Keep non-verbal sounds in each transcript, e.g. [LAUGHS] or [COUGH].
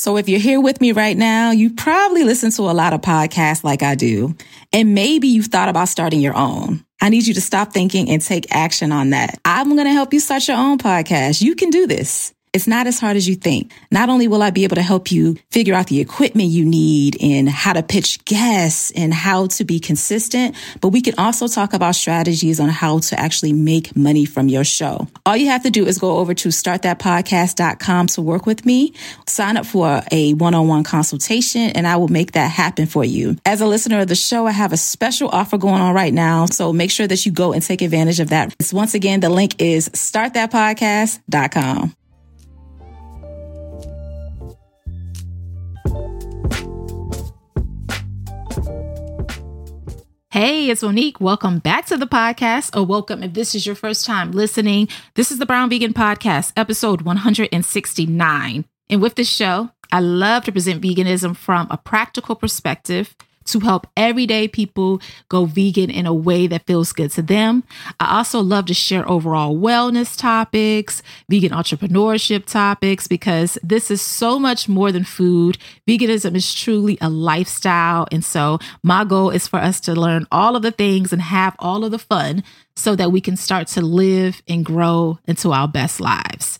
So if you're here with me right now, you probably listen to a lot of podcasts like I do, and maybe you've thought about starting your own. I need you to stop thinking and take action on that. I'm going to help you start your own podcast. You can do this. It's not as hard as you think. Not only will I be able to help you figure out the equipment you need and how to pitch guests and how to be consistent, but we can also talk about strategies on how to actually make money from your show. All you have to do is go over to startthatpodcast.com to work with me, sign up for a one-on-one consultation, and I will make that happen for you. As a listener of the show, I have a special offer going on right now. So make sure that you go and take advantage of that. Once again, the link is startthatpodcast.com. Hey, it's Monique. Welcome back to the podcast, or welcome if this is your first time listening. This is the Brown Vegan Podcast, episode 169. And with this show, I love to present veganism from a practical perspective to help everyday people go vegan in a way that feels good to them. I also love to share overall wellness topics, vegan entrepreneurship topics, because this is so much more than food. Veganism is truly a lifestyle. And so my goal is for us to learn all of the things and have all of the fun so that we can start to live and grow into our best lives.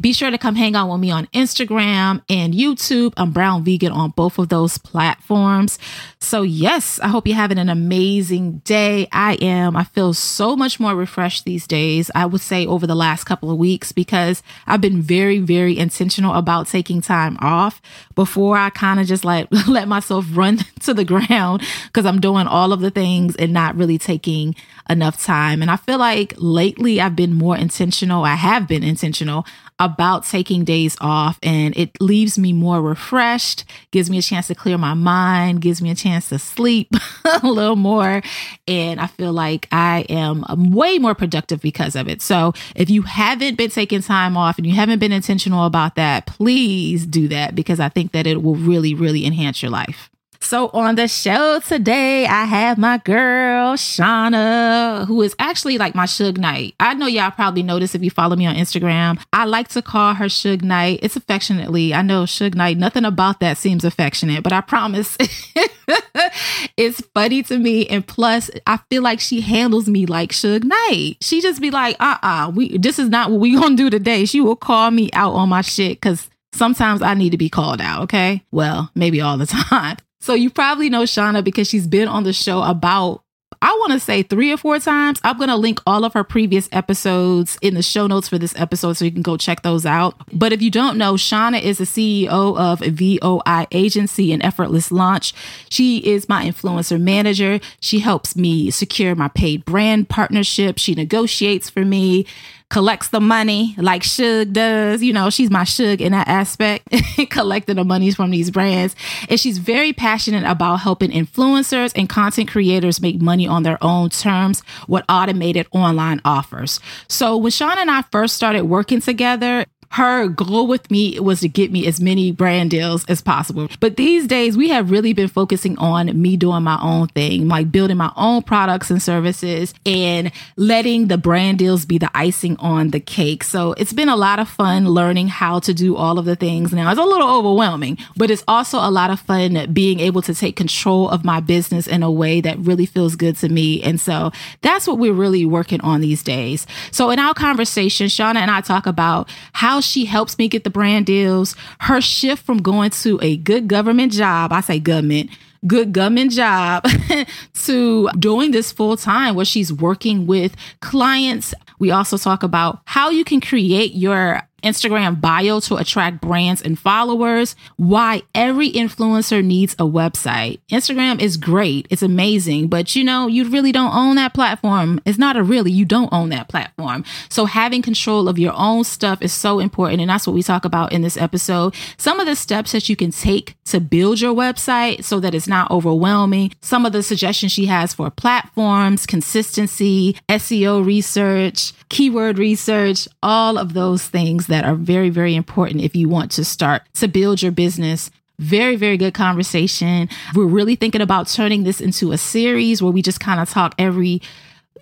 Be sure to come hang out with me on Instagram and YouTube. I'm Brown Vegan on both of those platforms. So, yes, I hope you're having an amazing day. I am. I feel so much more refreshed these days, I would say over the last couple of weeks, because I've been very, very intentional about taking time off before I kind of just like [LAUGHS] let myself run [LAUGHS] to the ground because I'm doing all of the things and not really taking enough time. And I feel like lately I've been more intentional. I have been intentional about taking days off and it leaves me more refreshed, gives me a chance to clear my mind, gives me a chance to sleep [LAUGHS] a little more. And I feel like I am um, way more productive because of it. So if you haven't been taking time off and you haven't been intentional about that, please do that because I think that it will really, really enhance your life. So on the show today, I have my girl Shauna, who is actually like my Suge Knight. I know y'all probably noticed if you follow me on Instagram. I like to call her Suge Knight. It's affectionately. I know Suge Knight. Nothing about that seems affectionate, but I promise [LAUGHS] it's funny to me. And plus, I feel like she handles me like Suge Knight. She just be like, uh uh we this is not what we gonna do today. She will call me out on my shit because sometimes I need to be called out, okay? Well, maybe all the [LAUGHS] time. So you probably know Shauna because she's been on the show about I want to say three or four times. I'm going to link all of her previous episodes in the show notes for this episode so you can go check those out. But if you don't know, Shauna is the CEO of VOI Agency and Effortless Launch. She is my influencer manager. She helps me secure my paid brand partnership. She negotiates for me collects the money like Suge does. You know, she's my Suge in that aspect, [LAUGHS] collecting the monies from these brands. And she's very passionate about helping influencers and content creators make money on their own terms with automated online offers. So when Sean and I first started working together, her goal with me was to get me as many brand deals as possible. But these days, we have really been focusing on me doing my own thing, like building my own products and services and letting the brand deals be the icing on the cake. So it's been a lot of fun learning how to do all of the things now. It's a little overwhelming, but it's also a lot of fun being able to take control of my business in a way that really feels good to me. And so that's what we're really working on these days. So in our conversation, Shauna and I talk about how she helps me get the brand deals, her shift from going to a good government job, I say government, good government job [LAUGHS] to doing this full time where she's working with clients. We also talk about how you can create your Instagram bio to attract brands and followers, why every influencer needs a website. Instagram is great, it's amazing, but you know, you really don't own that platform. It's not a really, you don't own that platform. So having control of your own stuff is so important. And that's what we talk about in this episode. Some of the steps that you can take to build your website so that it's not overwhelming. Some of the suggestions she has for platforms, consistency, SEO research, keyword research, all of those things that are very, very important if you want to start to build your business very, very good conversation. We're really thinking about turning this into a series where we just kind of talk every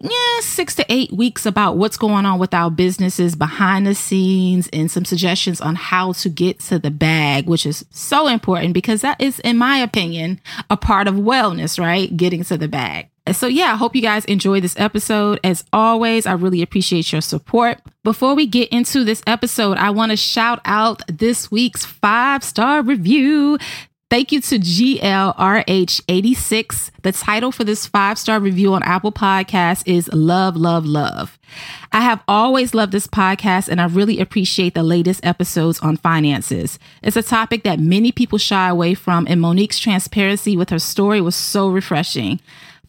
yeah, six to eight weeks about what's going on with our businesses behind the scenes and some suggestions on how to get to the bag, which is so important because that is, in my opinion, a part of wellness, right? Getting to the bag. So, yeah, I hope you guys enjoy this episode. As always, I really appreciate your support. Before we get into this episode, I want to shout out this week's five star review. Thank you to GLRH86. The title for this five star review on Apple Podcasts is Love, Love, Love. I have always loved this podcast and I really appreciate the latest episodes on finances. It's a topic that many people shy away from, and Monique's transparency with her story was so refreshing.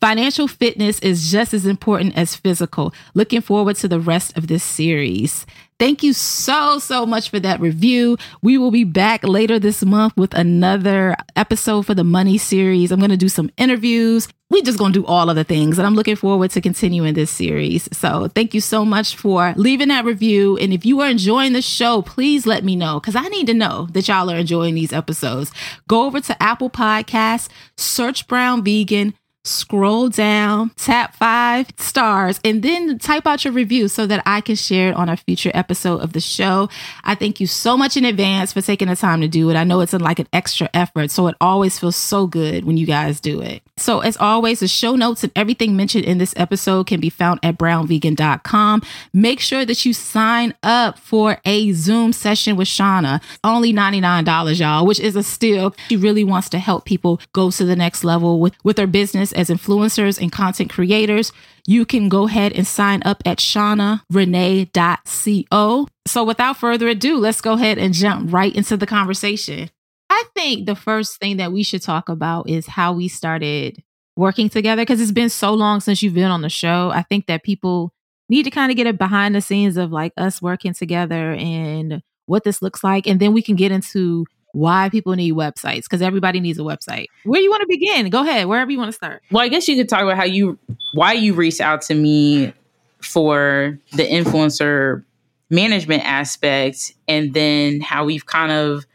Financial fitness is just as important as physical. Looking forward to the rest of this series. Thank you so, so much for that review. We will be back later this month with another episode for the money series. I'm going to do some interviews. We're just going to do all of the things and I'm looking forward to continuing this series. So thank you so much for leaving that review. And if you are enjoying the show, please let me know because I need to know that y'all are enjoying these episodes. Go over to Apple Podcasts, search Brown Vegan, scroll down, tap five stars, and then type out your review so that I can share it on a future episode of the show. I thank you so much in advance for taking the time to do it. I know it's like an extra effort, so it always feels so good when you guys do it. So, as always, the show notes and everything mentioned in this episode can be found at brownvegan.com. Make sure that you sign up for a Zoom session with Shauna. Only $99, y'all, which is a steal. She really wants to help people go to the next level with, with their business as influencers and content creators, you can go ahead and sign up at shaunarenee.co. So without further ado, let's go ahead and jump right into the conversation. I think the first thing that we should talk about is how we started working together because it's been so long since you've been on the show. I think that people need to kind of get a behind the scenes of like us working together and what this looks like. And then we can get into why people need websites because everybody needs a website. Where you want to begin? Go ahead, wherever you want to start. Well, I guess you could talk about how you why you reached out to me for the influencer management aspect and then how we've kind of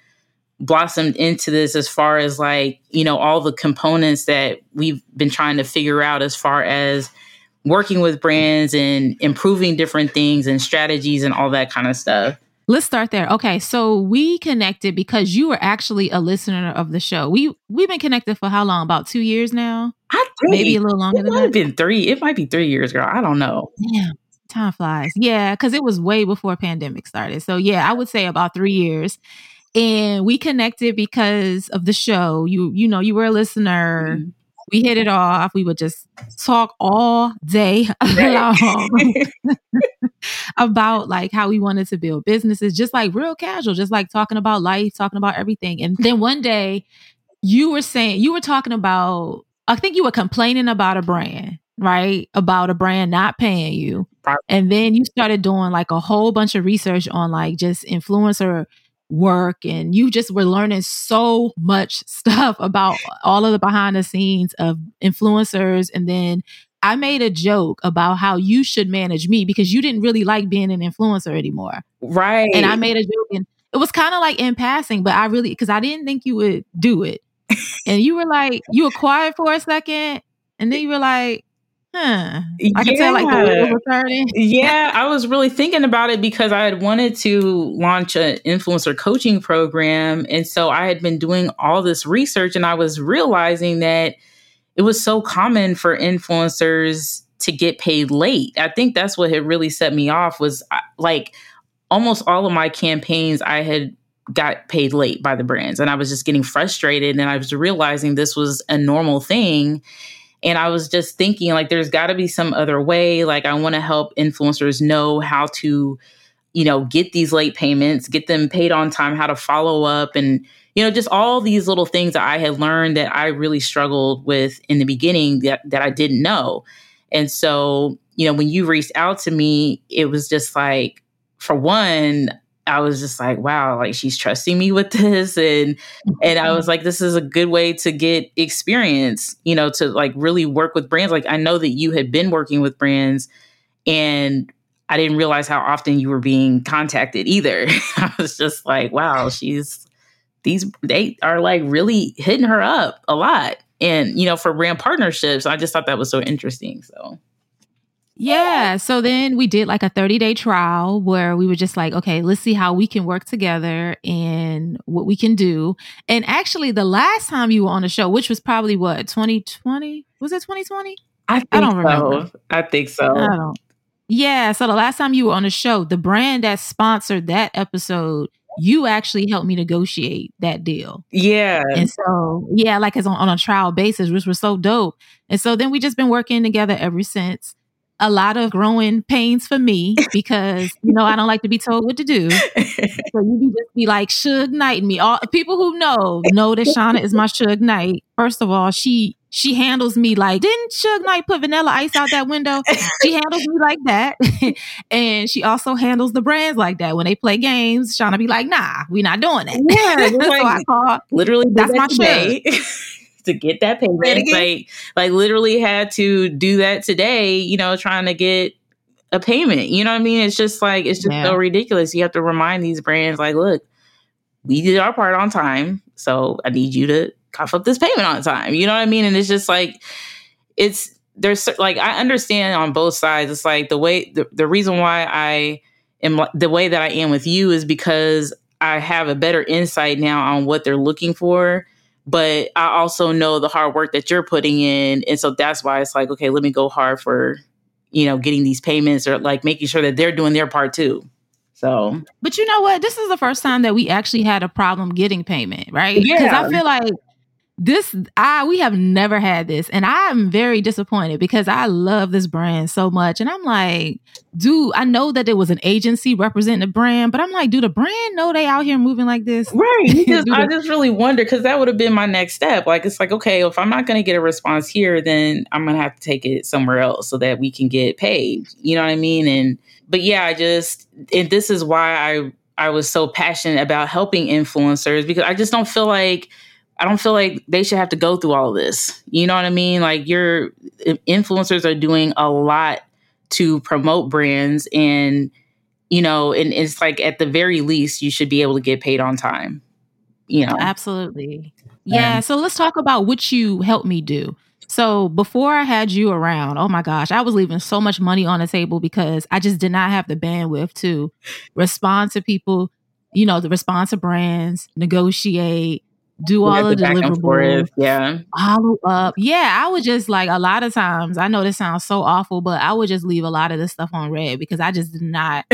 blossomed into this as far as like, you know, all the components that we've been trying to figure out as far as working with brands and improving different things and strategies and all that kind of stuff. Let's start there. Okay, so we connected because you were actually a listener of the show. We we've been connected for how long? About two years now. I think maybe a little longer it than might that. have been three. It might be three years, girl. I don't know. Yeah, time flies. Yeah, because it was way before pandemic started. So yeah, I would say about three years. And we connected because of the show. You you know you were a listener. Mhm. We hit it off. We would just talk all day [LAUGHS] long [LAUGHS] [LAUGHS] about like how we wanted to build businesses, just like real casual, just like talking about life, talking about everything. And then one day you were saying, you were talking about, I think you were complaining about a brand, right? About a brand not paying you. And then you started doing like a whole bunch of research on like just influencer work and you just were learning so much [LAUGHS] stuff about all of the behind the scenes of influencers and then I made a joke about how you should manage me because you didn't really like being an influencer anymore. Right. And I made a joke and it was kind of like in passing, but I really because I didn't think you would do it. and you were like, you were quiet for a second, and then you were like, huh. I can tell like the wheels were turning. yeah, [LAUGHS] I was really thinking about it because I had wanted to launch an influencer coaching program. And so I had been doing all this research and I was realizing that it was so common for influencers to get paid late. I think that's what had really set me off was uh, like almost all of my campaigns I had got paid late by the brands and I was just getting frustrated and I was realizing this was a normal thing and I was just thinking like there's got to be some other way like I want to help influencers know how to you know get these late payments, get them paid on time, how to follow up and you know just all these little things that I had learned that I really struggled with in the beginning that that I didn't know. And so, you know, when you reached out to me, it was just like for one, I was just like, wow, like she's trusting me with this. And and I was mm-hmm. like, this is a good way to get experience, you know, to like really work with brands. Like I know that you had been working with brands and I didn't realize how often you were being contacted either. [LAUGHS] I was just like, wow, she's these they are like really hitting her up a lot. And, you know, for brand partnerships, I just thought that was so interesting. So yeah. So then we did like a 30 day trial where we were just like, okay, let's see how we can work together and what we can do. And actually, the last time you were on the show, which was probably what, 2020? Was it 2020? I, I don't so. remember. I think so. I don't. Yeah. So the last time you were on the show, the brand that sponsored that episode, you actually helped me negotiate that deal. Yeah. And so, yeah, like it's on, on a trial basis, which was so dope. And so then we just been working together ever since a lot of growing pains for me [LAUGHS] because you know I don't like to be told what to do. so you be just be like Suge Knight me. All people who know know that Shauna is my Suge Knight. First of all, she she handles me like didn't Suge Knight put Vanilla Ice out that window? She handles me like that. [LAUGHS] and she also handles the brands like that. When they play games, Shauna be like, nah, we not doing that. Yeah, [LAUGHS] so like, I call literally that's my Suge to get that payment. Like, like literally had to do that today, you know, trying to get a payment. You know what I mean? It's just like, it's just yeah. so ridiculous. You have to remind these brands, like, look, we did our part on time. So I need you to cough up this payment on time. You know what I mean? And it's just like, it's, there's like, I understand on both sides. It's like the way, the, the reason why I am the way that I am with you is because I have a better insight now on what they're looking for but I also know the hard work that you're putting in. And so that's why it's like, okay, let me go hard for, you know, getting these payments or like making sure that they're doing their part too. So, but you know what? This is the first time that we actually had a problem getting payment, right? Because yeah. I feel like this I we have never had this and I'm very disappointed because I love this brand so much. And I'm like do I know that it was an agency representing the brand but I'm like do the brand know they out here moving like this? Right. [LAUGHS] Just, I just really wonder because that would have been my next step. Like it's like okay if I'm not going to get a response here then I'm going to have to take it somewhere else so that we can get paid. You know what I mean? And but yeah I just and this is why I I was so passionate about helping influencers because I just don't feel like I don't feel like they should have to go through all of this. You know what I mean? Like your influencers are doing a lot to promote brands and you know, and it's like at the very least you should be able to get paid on time. You know. Absolutely. Yeah, um, so let's talk about what you helped me do. So before I had you around, oh my gosh, I was leaving so much money on the table because I just did not have the bandwidth to respond to people, you know, the response to brands, negotiate, do all the, the deliverables, yeah, follow up. Yeah, I would just like a lot of times. I know this sounds so awful, but I would just leave a lot of this stuff on read because I just did not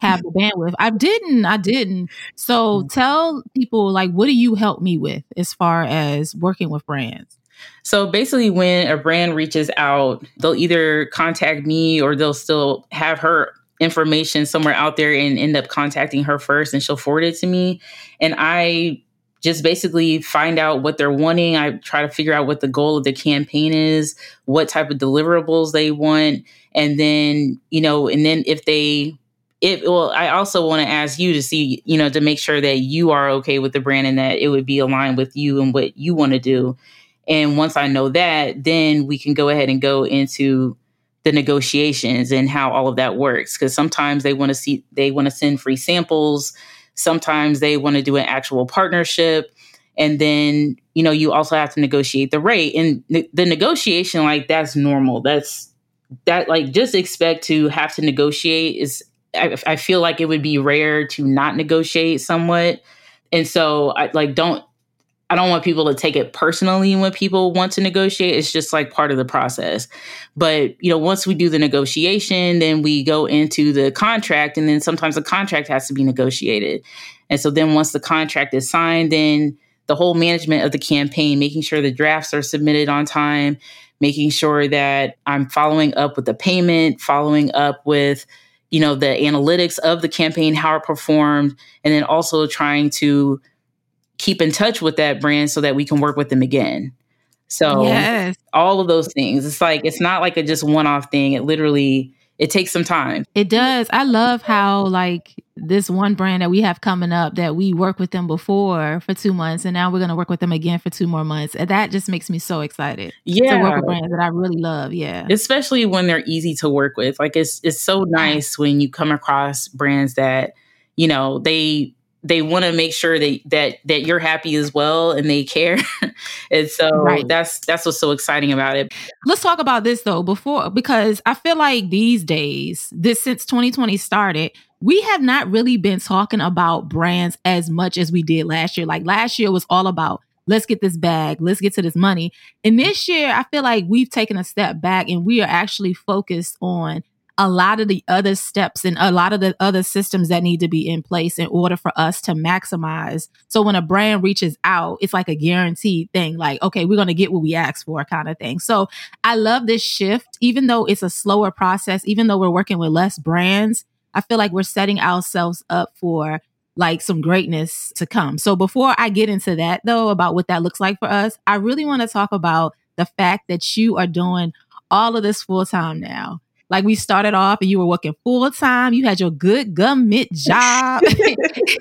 have the bandwidth. I didn't. I didn't. So mm. tell people like, what do you help me with as far as working with brands? So basically, when a brand reaches out, they'll either contact me or they'll still have her information somewhere out there and end up contacting her first and she'll forward it to me. And I just basically find out what they're wanting. I try to figure out what the goal of the campaign is, what type of deliverables they want, and then, you know, and then if they if well, I also want to ask you to see, you know, to make sure that you are okay with the brand and that it would be aligned with you and what you want to do. And once I know that, then we can go ahead and go into the negotiations and how all of that works. Because sometimes they want to see, they want to send free samples. Sometimes they want to do an actual partnership. And then, you know, you also have to negotiate the rate. And the, the negotiation, like, that's normal. That's that, like, just expect to have to negotiate is, I, I feel like it would be rare to not negotiate somewhat. And so, I like, don't I don't want people to take it personally when people want to negotiate. It's just like part of the process. But, you know, once we do the negotiation, then we go into the contract and then sometimes the contract has to be negotiated. And so then once the contract is signed, then the whole management of the campaign, making sure the drafts are submitted on time, making sure that I'm following up with the payment, following up with, you know, the analytics of the campaign, how it performed, and then also trying to keep in touch with that brand so that we can work with them again. So yes. all of those things. It's like it's not like a just one-off thing. It literally it takes some time. It does. I love how like this one brand that we have coming up that we worked with them before for two months and now we're gonna work with them again for two more months. And that just makes me so excited. Yeah. To work with brands that I really love. Yeah. Especially when they're easy to work with. Like it's it's so nice when you come across brands that, you know, they they want to make sure that that that you're happy as well and they care. [LAUGHS] And so right. that's that's what's so exciting about it. Let's talk about this though before because i feel like these days this since 2020 started we have not really been talking about brands as much as we did last year. Like last year was all about let's get this bag let's get to this money. And this year i feel like we've taken a step back and we are actually focused on a lot of the other steps and a lot of the other systems that need to be in place in order for us to maximize. So when a brand reaches out, it's like a guaranteed thing, like, okay, we're going to get what we asked for kind of thing. So I love this shift, even though it's a slower process, even though we're working with less brands, I feel like we're setting ourselves up for like some greatness to come. So before I get into that though, about what that looks like for us, I really want to talk about the fact that you are doing all of this full time now. Like we started off and you were working full time, you had your good government [LAUGHS] job.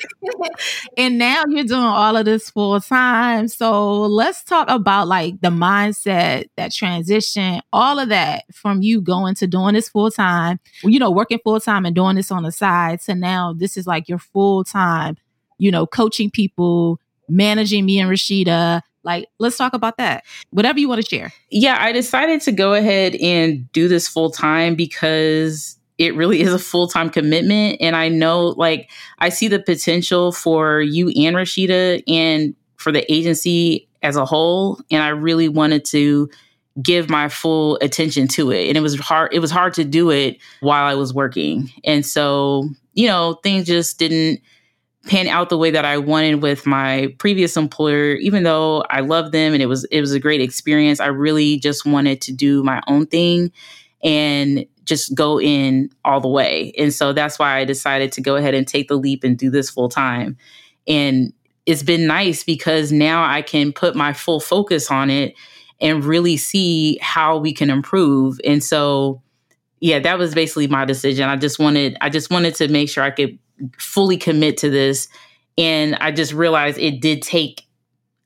[LAUGHS] and now you're doing all of this full time. So let's talk about like the mindset, that transition, all of that from you going to doing this full time, you know, working full time and doing this on the side to now this is like your full time, you know, coaching people, managing me and Rashida, like, let's talk about that. Whatever you want to share. Yeah, I decided to go ahead and do this full time because it really is a full time commitment. And I know, like, I see the potential for you and Rashida and for the agency as a whole. And I really wanted to give my full attention to it. And it was hard, it was hard to do it while I was working. And so, you know, things just didn't pan out the way that I wanted with my previous employer, even though I loved them and it was it was a great experience. I really just wanted to do my own thing and just go in all the way. And so that's why I decided to go ahead and take the leap and do this full time. And it's been nice because now I can put my full focus on it and really see how we can improve. And so yeah, that was basically my decision. I just wanted I just wanted to make sure I could fully commit to this. And I just realized it did take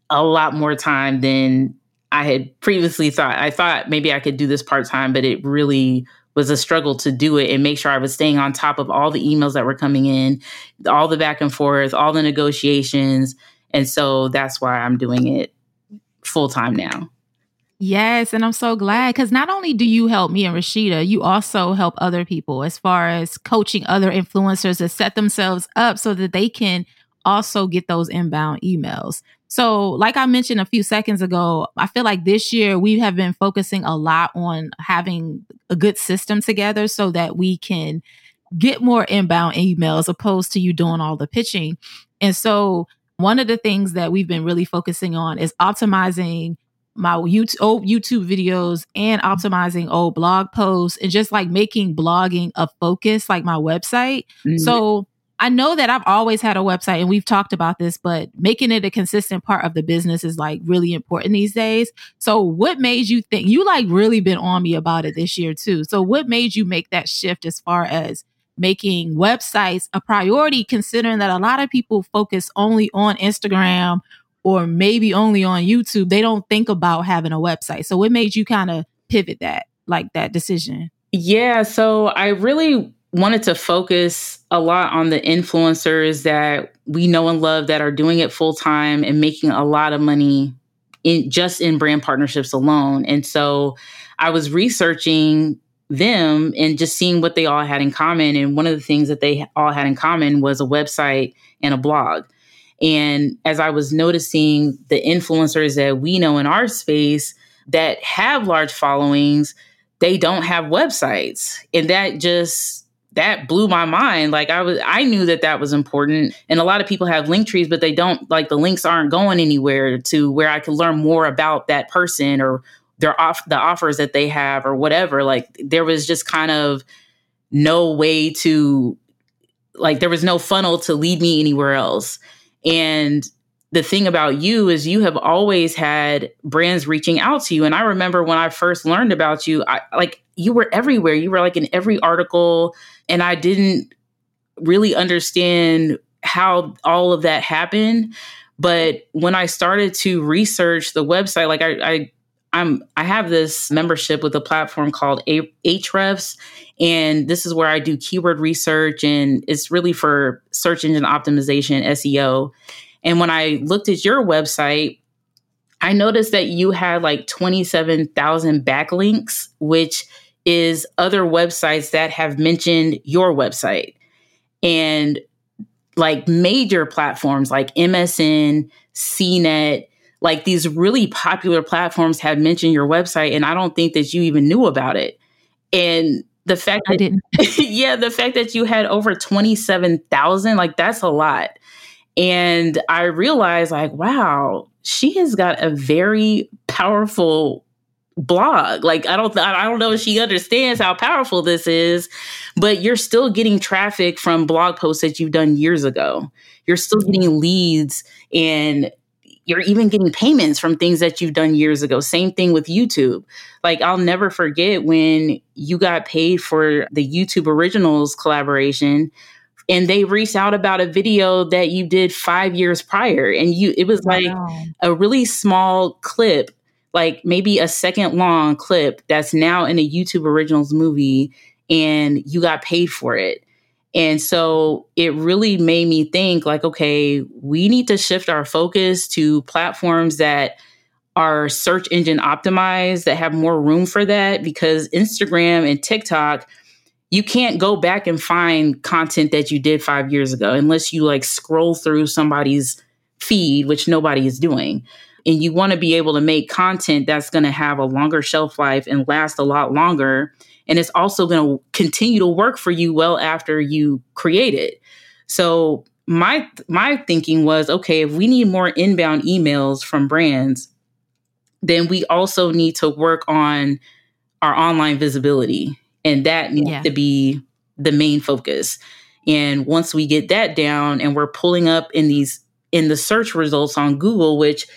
a lot more time than I had previously thought. I thought maybe I could do this part time, but it really was a struggle to do it and make sure I was staying on top of all the emails that were coming in, all the back and forth, all the negotiations. And so that's why I'm doing it full time now. Yes, and I'm so glad because not only do you help me and Rashida, you also help other people as far as coaching other influencers to set themselves up so that they can also get those inbound emails. So, like I mentioned a few seconds ago, I feel like this year we have been focusing a lot on having a good system together so that we can get more inbound emails opposed to you doing all the pitching. And so, one of the things that we've been really focusing on is optimizing my YouTube, old YouTube videos and optimizing old blog posts and just like making blogging a focus, like my website. Mm-hmm. So I know that I've always had a website and we've talked about this, but making it a consistent part of the business is like really important these days. So what made you think you like really been on me about it this year too? So what made you make that shift as far as making websites a priority, considering that a lot of people focus only on Instagram or maybe only on YouTube, they don't think about having a website. So what made you kind of pivot that, like that decision? Yeah, so I really wanted to focus a lot on the influencers that we know and love that are doing it full time and making a lot of money in just in brand partnerships alone. And so I was researching them and just seeing what they all had in common. And one of the things that they all had in common was a website and a blog. And as I was noticing the influencers that we know in our space that have large followings, they don't have websites. And that just that blew my mind. Like I was I knew that that was important. And a lot of people have link trees but they don't like the links aren't going anywhere to where I could learn more about that person or their off the offers that they have or whatever like there was just kind of no way to like there was no funnel to lead me anywhere else and the thing about you is you have always had brands reaching out to you. And i remember when i first learned about you i like you were everywhere. You were like in every article. And i didn't really understand how all of that happened. But when i started to research the website like i, I I'm I have this membership with a platform called Ahrefs, and this is where I do keyword research, and it's really for search engine optimization SEO. And when I looked at your website, I noticed that you had like 27,000 backlinks, which is other websites that have mentioned your website. And like major platforms like MSN, CNET, like these really popular platforms have mentioned your website and I don't think that you even knew about it. And the fact I didn't. [LAUGHS] yeah, the fact that you had over 27,000, like that's a lot. And I realized like, wow, she has got a very powerful blog. Like I don't I don't know if she understands how powerful this is, but you're still getting traffic from blog posts that you've done years ago. You're still getting leads and you're even getting payments from things that you've done years ago. Same thing with YouTube. Like I'll never forget when you got paid for the YouTube Originals collaboration and they reached out about a video that you did 5 years prior and you it was like wow. a really small clip like maybe a second long clip that's now in a YouTube Originals movie and you got paid for it. And so it really made me think like, okay, we need to shift our focus to platforms that are search engine optimized, that have more room for that, because Instagram and TikTok, you can't go back and find content that you did five years ago unless you like scroll through somebody's feed, which nobody is doing. And you want to be able to make content that's going to have a longer shelf life and last a lot longer and it's also going to continue to work for you well after you create it. So my my thinking was okay, if we need more inbound emails from brands, then we also need to work on our online visibility and that needs yeah. to be the main focus. And once we get that down and we're pulling up in these in the search results on Google, which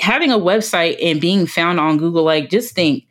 having a website and being found on Google, like just think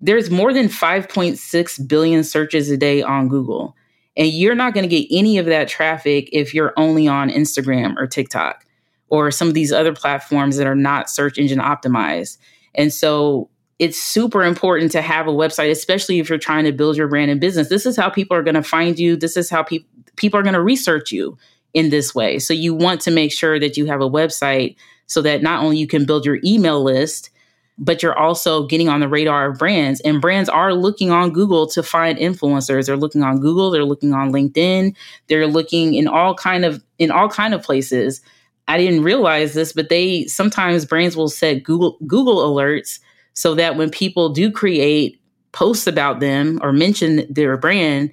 there's more than 5.6 billion searches a day on Google. And you're not going to get any of that traffic if you're only on Instagram or TikTok or some of these other platforms that are not search engine optimized. And so it's super important to have a website, especially if you're trying to build your brand and business. This is how people are going to find you. This is how pe- people are going to research you in this way. So you want to make sure that you have a website so that not only you can build your email list, but you're also getting on the radar of brands and brands are looking on Google to find influencers. They're looking on Google, they're looking on LinkedIn, they're looking in all kind of in all kind of places. I didn't realize this, but they sometimes brands will set Google Google alerts so that when people do create posts about them or mention their brand,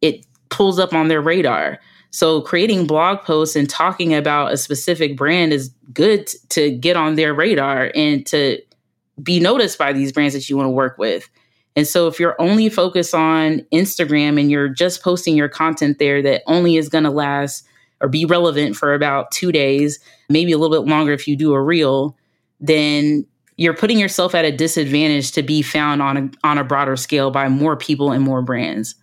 it pulls up on their radar. So creating blog posts and talking about a specific brand is good to get on their radar and to be noticed by these brands that you want to work with. And so if you're only focused on Instagram and you're just posting your content there that only is going to last or be relevant for about 2 days, maybe a little bit longer if you do a reel, then you're putting yourself at a disadvantage to be found on a on a broader scale by more people and more brands.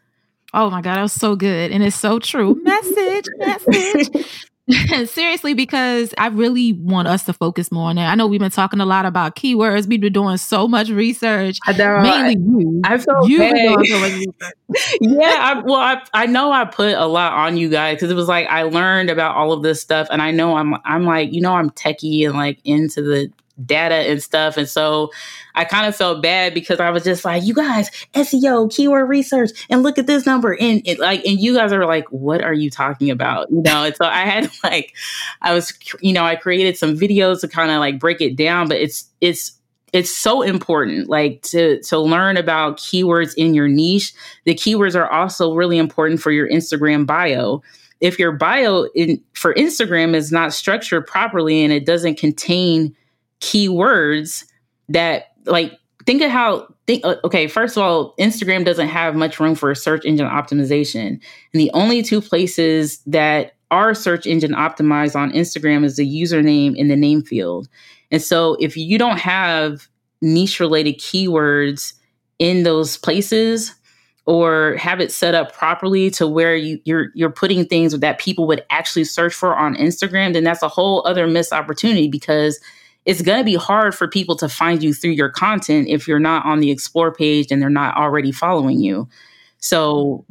Oh my god, that was so good and it's so true. message, message. [LAUGHS] [LAUGHS] Seriously, because I really want us to focus more on that. I know we've been talking a lot about keywords. We've been doing so much research. Know. Mainly you. I feel you [LAUGHS] yeah, I, well, I, I know I put a lot on you guys because it was like I learned about all of this stuff, and I know I'm I'm like you know I'm techie and like into the data and stuff. And so I kind of felt bad because I was just like, you guys, SEO, keyword research, and look at this number. And it like, and you guys are like, what are you talking about? You know, and so I had like, I was, you know, I created some videos to kind of like break it down, but it's, it's, it's so important like to to learn about keywords in your niche the keywords are also really important for your instagram bio if your bio in for instagram is not structured properly and it doesn't contain keywords that like think of how think okay first of all instagram doesn't have much room for search engine optimization. And the only two places that are search engine optimized on instagram is the username in the name field. And so if you don't have niche related keywords in those places or have it set up properly to where you, you're you're putting things that people would actually search for on Instagram, then that's a whole other missed opportunity because it's going to be hard for people to find you through your content if you're not on the explore page and they're not already following you. So,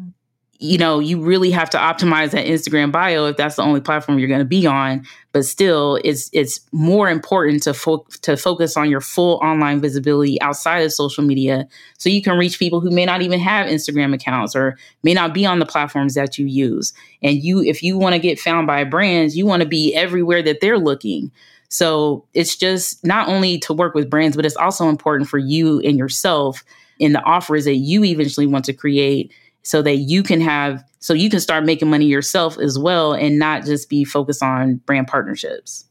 you know, you really have to optimize that Instagram bio if that's the only platform you're going to be on. But still, it's it's more important to fo- to focus on your full online visibility outside of social media, so you can reach people who may not even have Instagram accounts or may not be on the platforms that you use. And you, if you want to get found by brands, you want to be everywhere that they're looking. So it's just not only to work with brands, but it's also important for you and yourself in the offers that you eventually want to create so that you can have so you can start making money yourself as well and not just be focused on brand partnerships.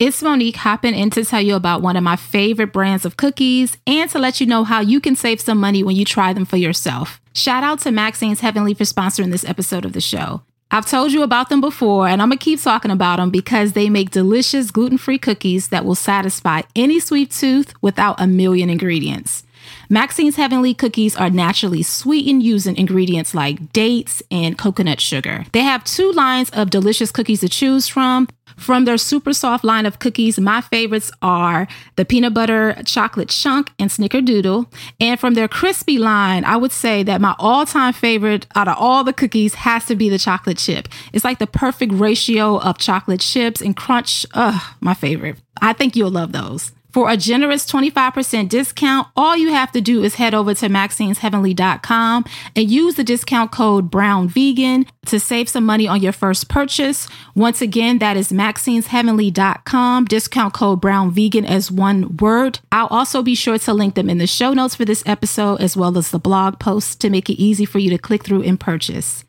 It's Monique hopping in to tell you about one of my favorite brands of cookies and to let you know how you can save some money when you try them for yourself. Shout out to Maxine's Heavenly for sponsoring this episode of the show. I've told you about them before, and I'm gonna keep talking about them because they make delicious gluten free cookies that will satisfy any sweet tooth without a million ingredients. Maxine's Heavenly cookies are naturally sweetened using ingredients like dates and coconut sugar. They have two lines of delicious cookies to choose from. From their super soft line of cookies, my favorites are the peanut butter chocolate chunk and snickerdoodle. And from their crispy line, I would say that my all time favorite out of all the cookies has to be the chocolate chip. It's like the perfect ratio of chocolate chips and crunch. Ugh, my favorite. I think you'll love those. For a generous 25% discount, all you have to do is head over to maxinesheavenly.com and use the discount code Brown Vegan to save some money on your first purchase. Once again, that is maxinesheavenly.com, discount code Brown Vegan as one word. I'll also be sure to link them in the show notes for this episode as well as the blog post to make it easy for you to click through and purchase.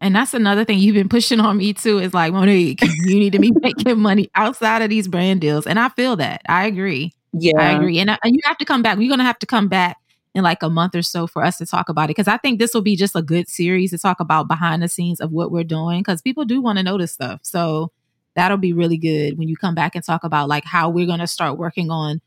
And that's another thing you've been pushing on me too. Is like, Monique, you need to be [LAUGHS] making money outside of these brand deals. And I feel that. I agree. Yeah. I agree. And, I, and you have to come back. You're going to have to come back in like a month or so for us to talk about it. Cause I think this will be just a good series to talk about behind the scenes of what we're doing. Cause people do want to know this stuff. So that'll be really good when you come back and talk about like how we're going to start working on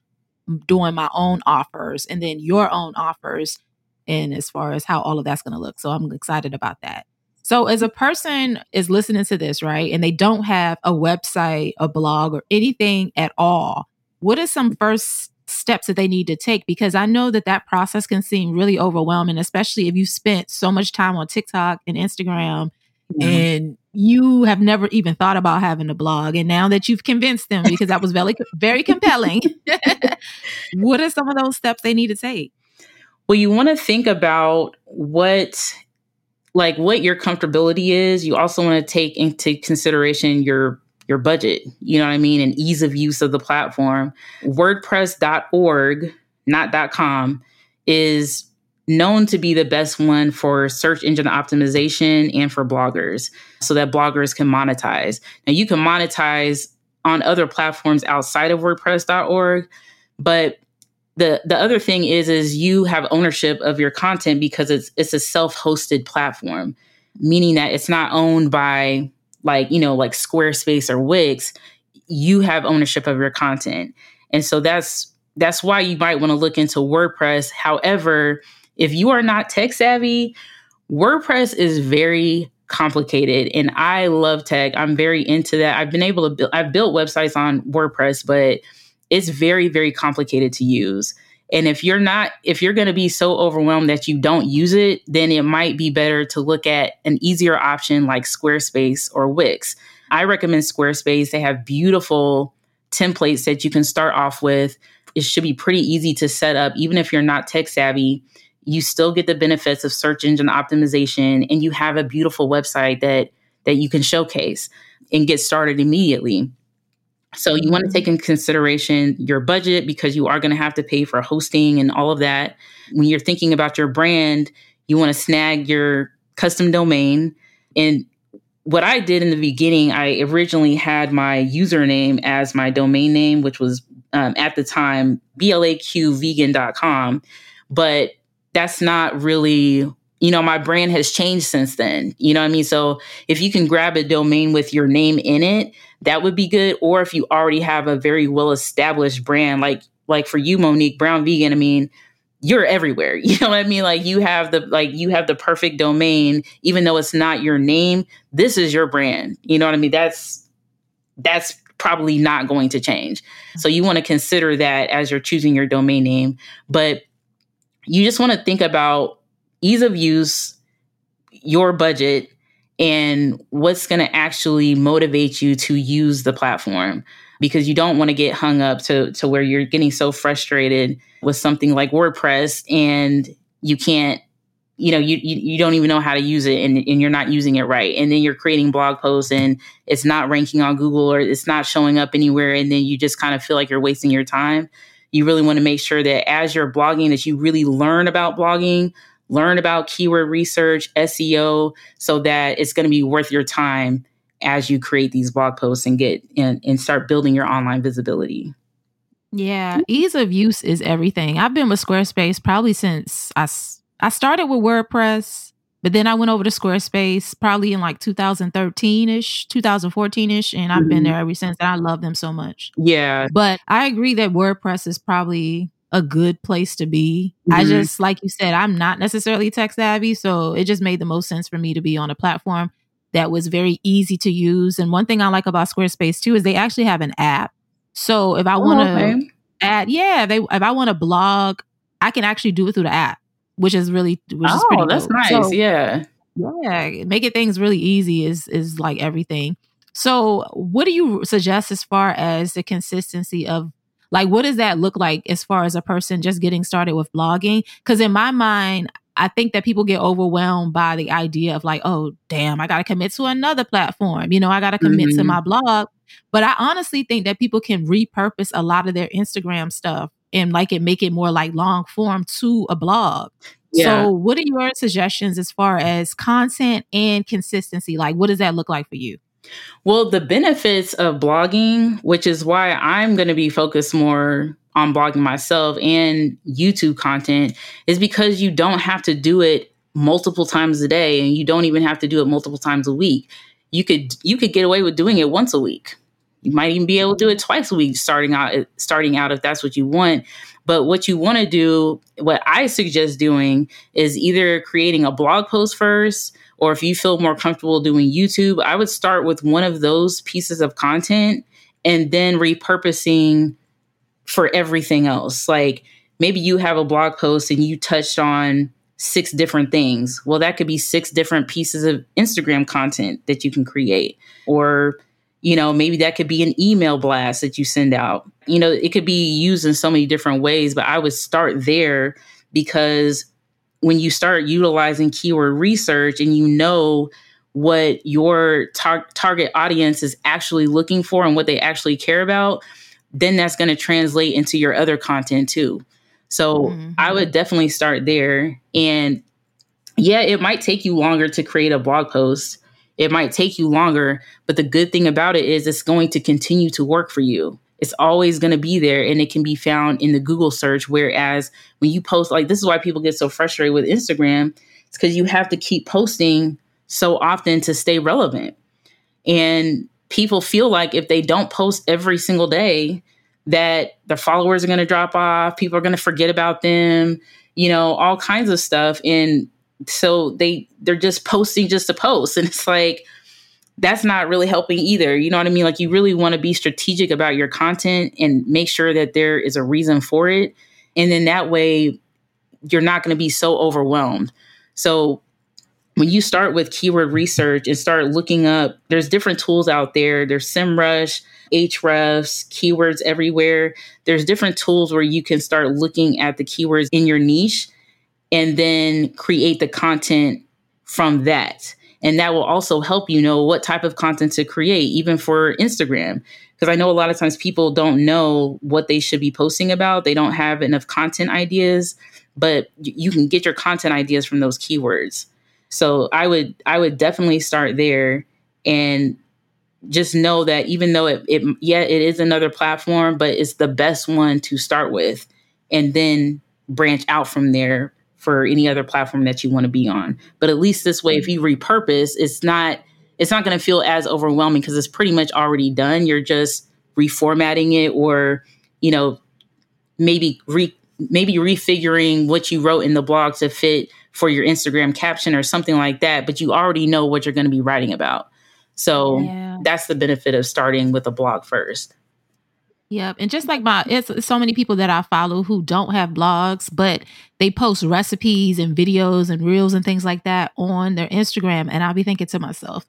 doing my own offers and then your own offers. And as far as how all of that's going to look. So I'm excited about that. So as a person is listening to this, right, and they don't have a website, a blog, or anything at all, what are some first steps that they need to take? Because I know that that process can seem really overwhelming, especially if you spent so much time on TikTok and Instagram mm-hmm. and you have never even thought about having a blog. And now that you've convinced them, because that was very, very compelling, [LAUGHS] what are some of those steps they need to take? Well, you want to think about what like what your comfortability is. You also want to take into consideration your your budget, you know what I mean, and ease of use of the platform. WordPress.org, not .com, is known to be the best one for search engine optimization and for bloggers so that bloggers can monetize. Now you can monetize on other platforms outside of WordPress.org, but the the other thing is is you have ownership of your content because it's it's a self-hosted platform meaning that it's not owned by like, you know, like Squarespace or Wix, you have ownership of your content. And so that's that's why you might want to look into WordPress. However, if you are not tech savvy, WordPress is very complicated and I love tech. I'm very into that. I've been able to I've built websites on WordPress, but it's very very complicated to use. And if you're not if you're going to be so overwhelmed that you don't use it, then it might be better to look at an easier option like Squarespace or Wix. I recommend Squarespace. They have beautiful templates that you can start off with. It should be pretty easy to set up even if you're not tech savvy you still get the benefits of search engine optimization and you have a beautiful website that that you can showcase and get started immediately. So you want to take in consideration your budget because you are going to have to pay for hosting and all of that. When you're thinking about your brand, you want to snag your custom domain. And what I did in the beginning, I originally had my username as my domain name, which was um, at the time blaqvegan.com. But that's not really you know my brand has changed since then you know what i mean? So if you can grab a domain with your name in it that would be good. Or if you already have a very well established brand like like for you monique brown vegan i mean you're everywhere [LAUGHS] you know what i mean? Like you have the like you have the perfect domain even though it's not your name this is your brand you know what i mean? That's that's probably not going to change. So you want to consider that as you're choosing your domain name. But you just want to think about ease of use, your budget, and what's going to actually motivate you to use the platform. Because you don't want to get hung up to, to where you're getting so frustrated with something like WordPress and you can't you know you, you, you don't even know how to use it and, and you're not using it right. And then you're creating blog posts and it's not ranking on google or it's not showing up anywhere and then you just kind of feel like you're wasting your time. You really want to make sure that as you're blogging that you really learn about blogging learn about keyword research seo so that it's going to be worth your time as you create these blog posts and get and, and start building your online visibility yeah ease of use is everything i've been with squarespace probably since i, I started with wordpress but then I went over to Squarespace probably in like 2013 ish, 2014 ish, and I've mm-hmm. been there ever since. And I love them so much. Yeah. But I agree that WordPress is probably a good place to be. Mm-hmm. I just, like you said, I'm not necessarily tech savvy. So it just made the most sense for me to be on a platform that was very easy to use. And one thing I like about Squarespace too is they actually have an app. So if I oh, want to okay. add, yeah, they if I want to blog, I can actually do it through the app which is really which oh, is pretty. that's dope. nice. So, yeah, yeah, making things really easy is is like everything. So, what do you suggest as far as the consistency of like what does that look like as far as a person just getting started with blogging? Because in my mind, I think that people get overwhelmed by the idea of like, oh, damn, I got to commit to another platform. You know, I got to commit mm-hmm. to my blog. But I honestly think that people can repurpose a lot of their Instagram stuff and like it make it more like long form to a blog. Yeah. So, what are your suggestions as far as content and consistency? Like, what does that look like for you? Well, the benefits of blogging, which is why I'm going to be focused more on blogging myself and YouTube content, is because you don't have to do it multiple times a day and you don't even have to do it multiple times a week. You could you could get away with doing it once a week. You might even be able to do it twice a week starting out starting out if that's what you want. But what you want to do, what I suggest doing is either creating a blog post first or if you feel more comfortable doing YouTube, I would start with one of those pieces of content and then repurposing for everything else. Like maybe you have a blog post and you touched on six different things. Well, that could be six different pieces of Instagram content that you can create. Or you know, maybe that could be an email blast that you send out. You know, it could be used in so many different ways, but I would start there because when you start utilizing keyword research and you know what your tar- target audience is actually looking for and what they actually care about, then that's going to translate into your other content too. So mm-hmm. I would definitely start there. And yeah, it might take you longer to create a blog post it might take you longer, but the good thing about it is it's going to continue to work for you. It's always going to be there and it can be found in the Google search. Whereas when you post, like, this is why people get so frustrated with Instagram, it's because you have to keep posting so often to stay relevant. And people feel like if they don't post every single day, that their followers are going to drop off, people are going to forget about them, you know, all kinds of stuff. And so they they're just posting just to post, [LAUGHS] and it's like that's not really helping either. You know what I mean? Like you really want to be strategic about your content and make sure that there is a reason for it, and then that way you're not going to be so overwhelmed. So when you start with keyword research and start looking up, there's different tools out there. There's SEMrush, Ahrefs, keywords everywhere. There's different tools where you can start looking at the keywords in your niche and then create the content from that. And that will also help you know what type of content to create, even for Instagram. Because I know a lot of times people don't know what they should be posting about. They don't have enough content ideas, but you can get your content ideas from those keywords. So I would I would definitely start there and just know that even though it, it yeah it is another platform, but it's the best one to start with, and then branch out from there for any other platform that you want to be on. But at least this way, if you repurpose, it's not it's not going to feel as overwhelming because it's pretty much already done. You're just reformatting it, or you know, maybe re maybe refiguring what you wrote in the blog to fit for your Instagram caption or something like that, but you already know what you're going to be writing about. So yeah. that's the benefit of starting with a blog first. Yep. And just like my, it's so many people that I follow who don't have blogs, but they post recipes and videos and reels and things like that on their Instagram. And I'll be thinking to myself,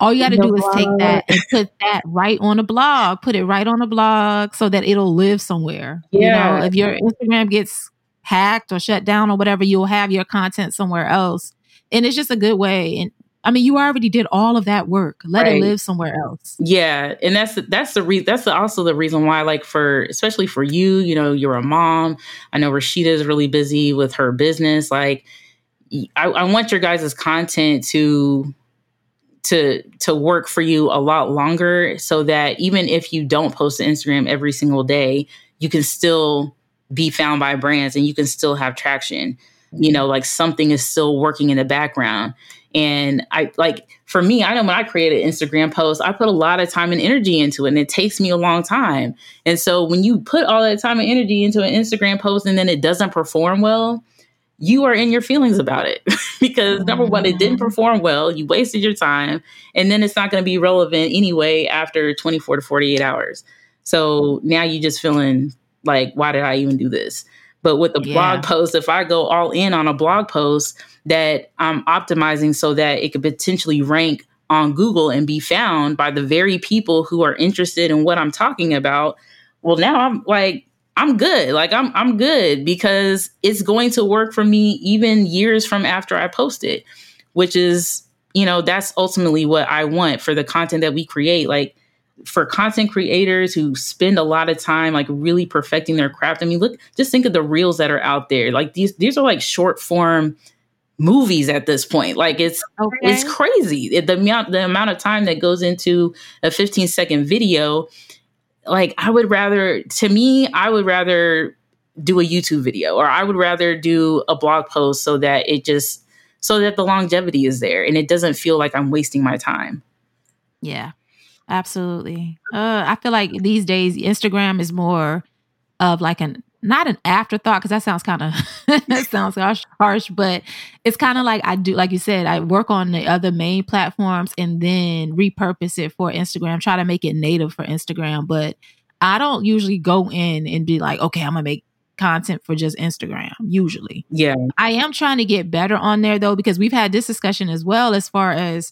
all you got to do is take that and put that right on a blog, put it right on a blog so that it'll live somewhere. Yeah. You know, if your Instagram gets hacked or shut down or whatever, you'll have your content somewhere else. And it's just a good way. And I mean, you already did all of that work. Let right. it live somewhere else. Yeah, and that's that's the reason. That's also the reason why, like for especially for you, you know, you're a mom. I know Rashida is really busy with her business. Like, I, I want your guys' content to to to work for you a lot longer, so that even if you don't post to Instagram every single day, you can still be found by brands and you can still have traction. You know, like something is still working in the background. And I like for me, I know when I create an Instagram post, I put a lot of time and energy into it, and it takes me a long time. And so when you put all that time and energy into an Instagram post and then it doesn't perform well, you are in your feelings about it [LAUGHS] because number one, it didn't mm-hmm. perform well. You wasted your time, and then it's not going to be relevant anyway after 24 to 48 hours. So now you're just feeling like, why did I even do this? But with the yeah. blog post, if I go all in on a blog post that I'm optimizing so that it could potentially rank on Google and be found by the very people who are interested in what I'm talking about, well, now I'm like, I'm good. Like I'm I'm good because it's going to work for me even years from after I post it, which is, you know, that's ultimately what I want for the content that we create. Like for content creators who spend a lot of time like really perfecting their craft. I mean, look, just think of the reels that are out there. Like these, these are like short form movies at this point. Like it's okay. it's crazy. the amount the amount of time that goes into a 15 second video. Like I would rather to me, I would rather do a YouTube video or I would rather do a blog post so that it just so that the longevity is there and it doesn't feel like I'm wasting my time. Yeah. Absolutely. Uh, I feel like these days Instagram is more of like an not an afterthought because that sounds kind of [LAUGHS] that sounds harsh, harsh, but it's kind of like I do, like you said, I work on the other main platforms and then repurpose it for Instagram, try to make it native for Instagram. But I don't usually go in and be like, okay, I'm gonna make content for just Instagram. Usually, yeah, I am trying to get better on there though because we've had this discussion as well as far as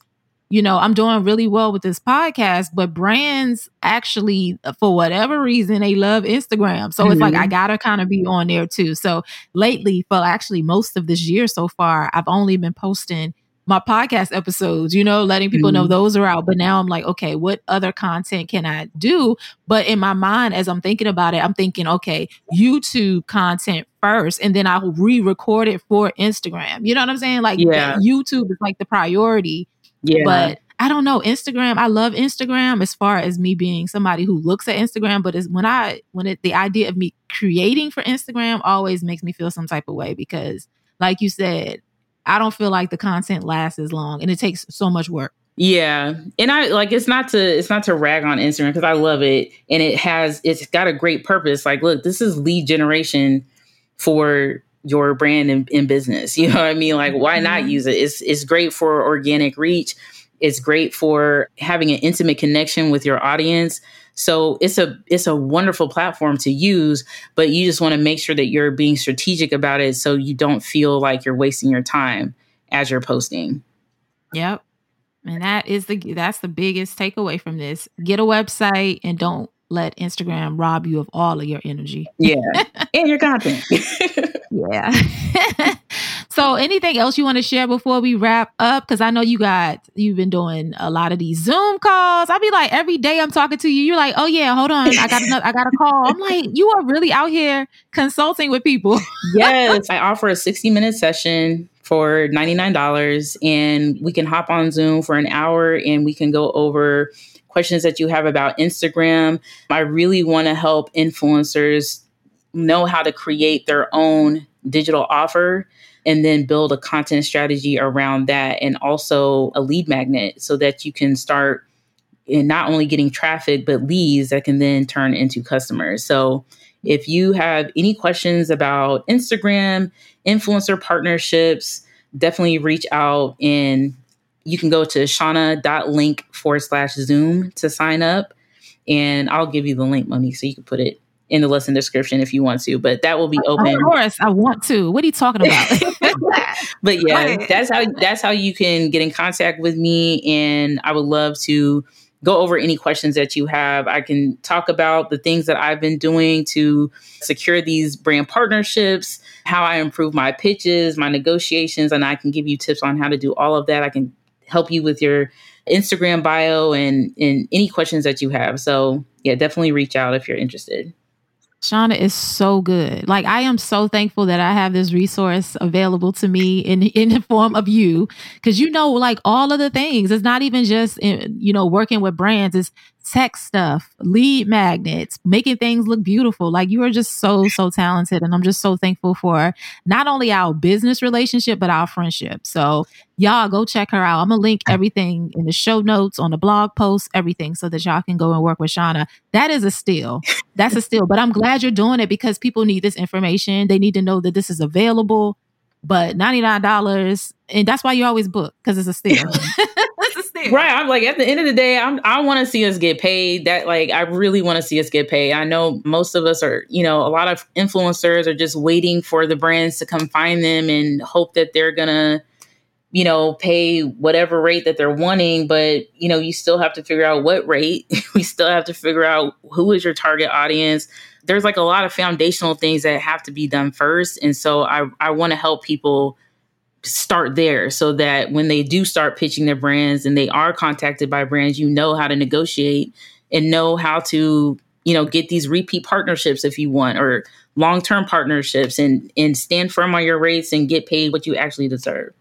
you know, I'm doing really well with this podcast, but brands actually, for whatever reason, they love Instagram. So mm-hmm. it's like I mm-hmm. gotta kind of be on there too. So lately, for actually most of this year so far, I've only been posting my podcast episodes, you know, letting people mm-hmm. know those are out. But now I'm like, okay, what other content can I do? But in my mind, as I'm thinking about it, I'm thinking, okay, YouTube content first, and then I'll re record it for Instagram. You know what I'm saying? Like, yeah. YouTube is like the priority yeah. But I don't know Instagram. I love Instagram as far as me being somebody who looks at Instagram, but is when I when it the idea of me creating for Instagram always makes me feel some type of way because, like you said, I don't feel like the content lasts as long, and it takes so much work. Yeah. And I like it's not to it's not to rag on Instagram because I love it and it has it's got a great purpose. Like, look, this is lead generation for your brand and, and business. [LAUGHS] You know what I mean? Like, why not mm-hmm. use it? It's it's great for organic reach. It's great for having an intimate connection with your audience. So it's a it's a wonderful platform to use, but you just want to make sure that you're being strategic about it so you don't feel like you're wasting your time as you're posting. Yep. And that is the that's the biggest takeaway from this. Get a website and don't let Instagram rob you of all of your energy. Yeah. [LAUGHS] and your content. [LAUGHS] yeah. [LAUGHS] so anything else you want to share before we wrap up? Because I know you got you've been doing a lot of these Zoom calls. I'll be like every day I'm talking to you, you're like, oh yeah, hold on. I got another I got a call. I'm like, you are really out here consulting with people. yes. I offer a 60 minute session for $99 and we can hop on Zoom for an hour and we can go over questions that you have about Instagram. I really want to help influencers know how to create their own digital offer and then build a content strategy around that and also a lead magnet so that you can start in not only getting traffic but leads that can then turn into customers. So if you have any questions about Instagram, influencer partnerships, definitely reach out and you can go to shauna.link forward slash Zoom to sign up. And I'll give you the link, Monique, so you can put it in the lesson description if you want to, but that will be open. Of course, I want to. What are you talking about? [LAUGHS] [LAUGHS] but yeah, that's how that's how you can get in contact with me, and I would love to go over any questions that you have. I can talk about the things that I've been doing to secure these brand partnerships, how I improve my pitches, my negotiations, and I can give you tips on how to do all of that. I can help you with your Instagram bio and, and any questions that you have. So, yeah, definitely reach out if you're interested. Shauna is so good. Like I am so thankful that I have this resource available to me in [LAUGHS] in the form of you cuz you know like all of the things. It's not even just in, you know working with brands. It's tech stuff, lead magnets, making things look beautiful. Like you are just so, so talented. And I'm just so thankful for not only our business relationship, but our friendship. So y'all go check her out. I'm gonna link everything in the show notes, on the blog post, everything so that y'all can go and work with Shauna. That is a steal. That's a steal. But I'm glad you're doing it because people need this information. They need to know that this is available. But $99, and that's why you always book, because it's a steal. [LAUGHS] Right. I'm like, at the end of the day, I'm, I want to see us get paid. That, like, I really want to see us get paid. I know most of us are, you know, a lot of influencers are just waiting for the brands to come find them and hope that they're to, you know, pay whatever rate that they're wanting. But, you know, you still have to figure out what rate. [LAUGHS] we still have to figure out who is your target audience. There's like a lot of foundational things that have to be done first. And so I, I want to help people start there so that when they do start pitching their brands and they are contacted by brands, you know how to negotiate and know how to, you know, get these repeat partnerships if you want or long-term partnerships and and stand firm on your rates and get paid what you actually deserve.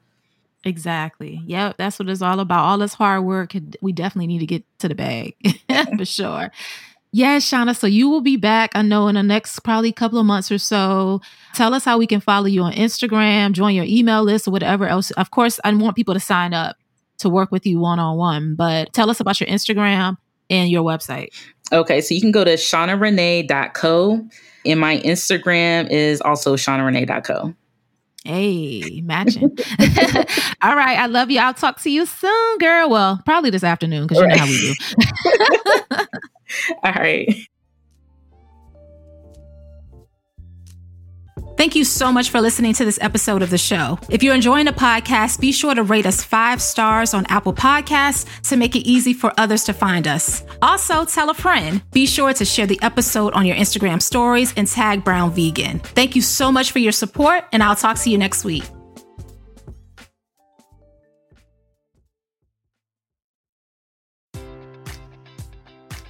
Exactly. Yep, that's what it's all about. All this hard work, we definitely need to get to the bag [LAUGHS] for sure. Yes, Shauna. So you will be back, I know, in the next probably couple of months or so. Tell us how we can follow you on Instagram, join your email list, or whatever else. Of course, I want people to sign up to work with you one on one, but tell us about your Instagram and your website. Okay, so you can go to shaunarenee.co, and my Instagram is also shaunarenee.co. Hey, matching. [LAUGHS] All right. I love you. I'll talk to you soon, girl. Well, probably this afternoon because you right. know how we do. [LAUGHS] [LAUGHS] [LAUGHS] All right. Thank you so much for listening to this episode of the show. If you're enjoying the podcast, be sure to rate us five stars on Apple Podcasts to make it easy for others to find us. Also, tell a friend. Be sure to share the episode on your Instagram stories and tag Brown Vegan. Thank you so much for your support, and I'll talk to you next week.